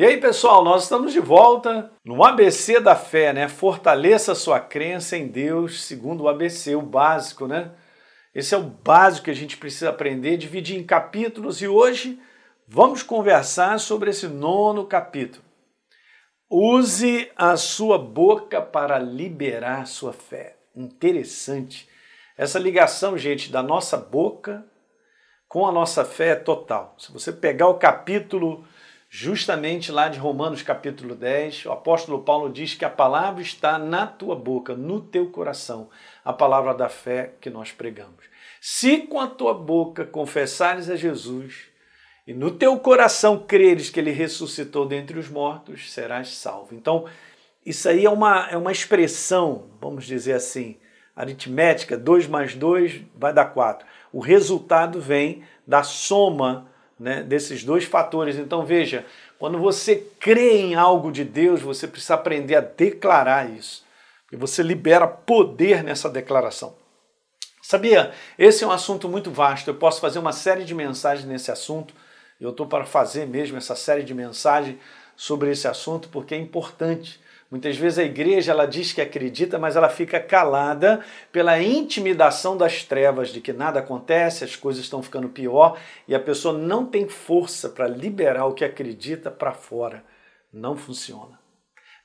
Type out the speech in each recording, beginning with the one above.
E aí, pessoal, nós estamos de volta no ABC da fé, né? Fortaleça sua crença em Deus, segundo o ABC, o básico, né? Esse é o básico que a gente precisa aprender, dividir em capítulos e hoje vamos conversar sobre esse nono capítulo. Use a sua boca para liberar sua fé. Interessante. Essa ligação, gente, da nossa boca com a nossa fé é total. Se você pegar o capítulo justamente lá de Romanos capítulo 10, o apóstolo Paulo diz que a palavra está na tua boca, no teu coração, a palavra da fé que nós pregamos. Se com a tua boca confessares a Jesus e no teu coração creres que ele ressuscitou dentre os mortos, serás salvo. Então, isso aí é uma, é uma expressão, vamos dizer assim, aritmética, 2 mais 2 vai dar 4. O resultado vem da soma né, desses dois fatores. Então veja, quando você crê em algo de Deus, você precisa aprender a declarar isso. E você libera poder nessa declaração. Sabia? Esse é um assunto muito vasto. Eu posso fazer uma série de mensagens nesse assunto. Eu estou para fazer mesmo essa série de mensagens sobre esse assunto porque é importante. Muitas vezes a igreja ela diz que acredita, mas ela fica calada pela intimidação das trevas de que nada acontece, as coisas estão ficando pior e a pessoa não tem força para liberar o que acredita para fora. Não funciona.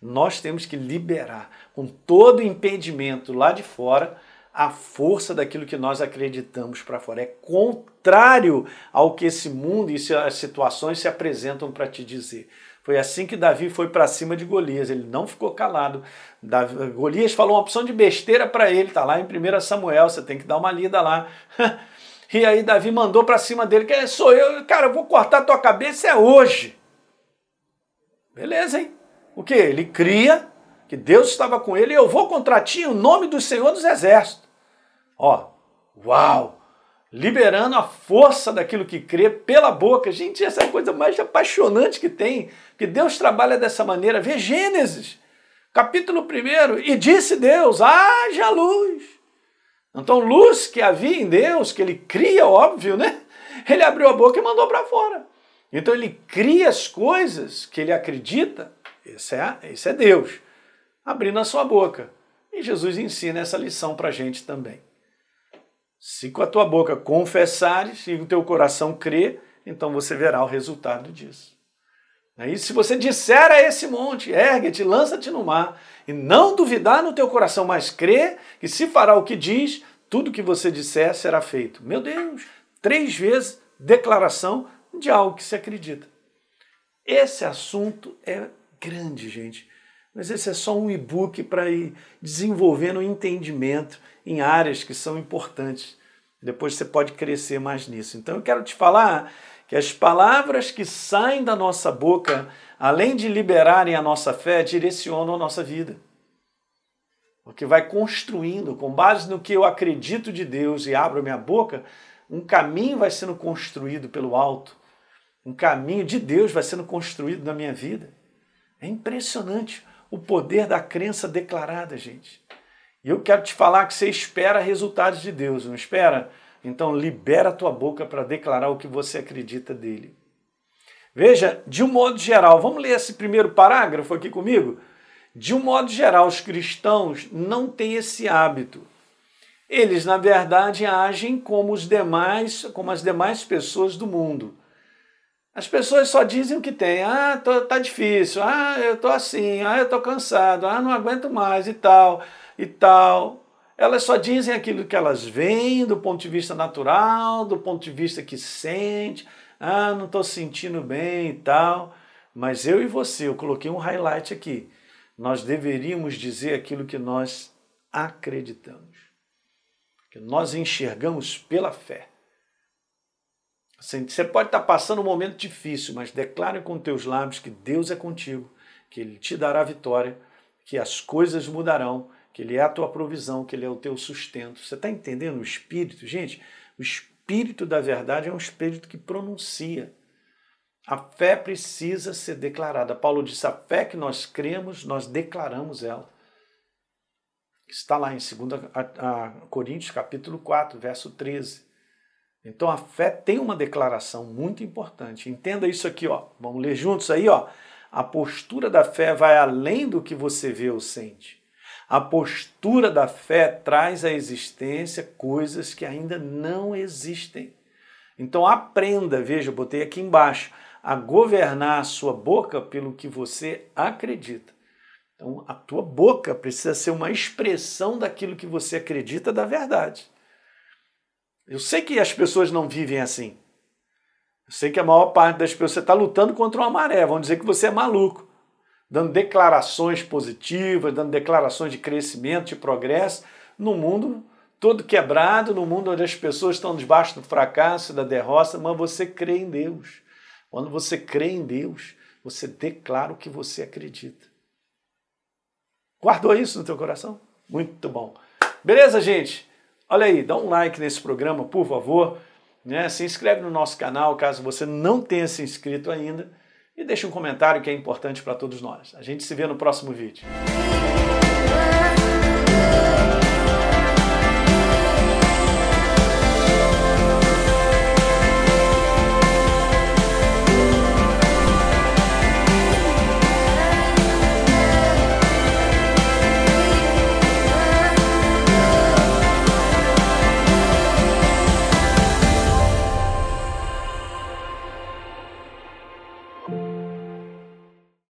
Nós temos que liberar com todo impedimento lá de fora a força daquilo que nós acreditamos para fora. É contrário ao que esse mundo e as situações se apresentam para te dizer. Foi assim que Davi foi para cima de Golias, ele não ficou calado. Davi, Golias falou uma opção de besteira para ele, tá lá em 1 Samuel, você tem que dar uma lida lá. e aí Davi mandou para cima dele, que sou eu, cara, eu vou cortar tua cabeça é hoje. Beleza, hein? O que? Ele cria que Deus estava com ele e eu vou contra ti nome do Senhor dos Exércitos. Ó, uau! liberando a força daquilo que crê pela boca. Gente, essa é a coisa mais apaixonante que tem, que Deus trabalha dessa maneira. Vê Gênesis, capítulo 1, e disse Deus: haja luz. Então, luz que havia em Deus, que ele cria, óbvio, né? Ele abriu a boca e mandou para fora. Então, ele cria as coisas que ele acredita, esse é, esse é Deus, abrindo a sua boca. E Jesus ensina essa lição para a gente também. Se com a tua boca confessares e o teu coração crer, então você verá o resultado disso. E se você disser a esse monte, ergue-te, lança-te no mar, e não duvidar no teu coração, mas crer que se fará o que diz, tudo que você disser será feito. Meu Deus, três vezes declaração de algo que se acredita. Esse assunto é grande, gente. Mas esse é só um e-book para ir desenvolvendo o entendimento em áreas que são importantes. Depois você pode crescer mais nisso. Então eu quero te falar que as palavras que saem da nossa boca, além de liberarem a nossa fé, direcionam a nossa vida. Porque vai construindo, com base no que eu acredito de Deus e abro minha boca, um caminho vai sendo construído pelo alto. Um caminho de Deus vai sendo construído na minha vida. É impressionante o poder da crença declarada, gente. E eu quero te falar que você espera resultados de Deus, não espera? Então libera a tua boca para declarar o que você acredita dele. Veja, de um modo geral, vamos ler esse primeiro parágrafo aqui comigo? De um modo geral, os cristãos não têm esse hábito. Eles, na verdade, agem como os demais, como as demais pessoas do mundo. As pessoas só dizem o que tem. Ah, tô, tá difícil. Ah, eu tô assim. Ah, eu tô cansado. Ah, não aguento mais e tal e tal. Elas só dizem aquilo que elas veem do ponto de vista natural, do ponto de vista que sente. Ah, não estou sentindo bem e tal. Mas eu e você, eu coloquei um highlight aqui. Nós deveríamos dizer aquilo que nós acreditamos. Que nós enxergamos pela fé. Você pode estar passando um momento difícil, mas declare com teus lábios que Deus é contigo, que Ele te dará vitória, que as coisas mudarão, que Ele é a tua provisão, que Ele é o teu sustento. Você está entendendo o Espírito? Gente, o Espírito da verdade é um Espírito que pronuncia. A fé precisa ser declarada. Paulo disse: a fé que nós cremos, nós declaramos ela. Está lá em 2 Coríntios, capítulo 4, verso 13. Então a fé tem uma declaração muito importante. Entenda isso aqui, ó. Vamos ler juntos aí, ó. A postura da fé vai além do que você vê ou sente. A postura da fé traz à existência coisas que ainda não existem. Então aprenda, veja, eu botei aqui embaixo, a governar a sua boca pelo que você acredita. Então a tua boca precisa ser uma expressão daquilo que você acredita da verdade. Eu sei que as pessoas não vivem assim. Eu sei que a maior parte das pessoas está lutando contra uma maré, vão dizer que você é maluco, dando declarações positivas, dando declarações de crescimento, de progresso, no mundo todo quebrado, no mundo onde as pessoas estão debaixo do fracasso, da derrota, mas você crê em Deus. Quando você crê em Deus, você declara o que você acredita. Guardou isso no teu coração? Muito bom. Beleza, gente? Olha aí, dá um like nesse programa, por favor. Né? Se inscreve no nosso canal, caso você não tenha se inscrito ainda. E deixa um comentário que é importante para todos nós. A gente se vê no próximo vídeo.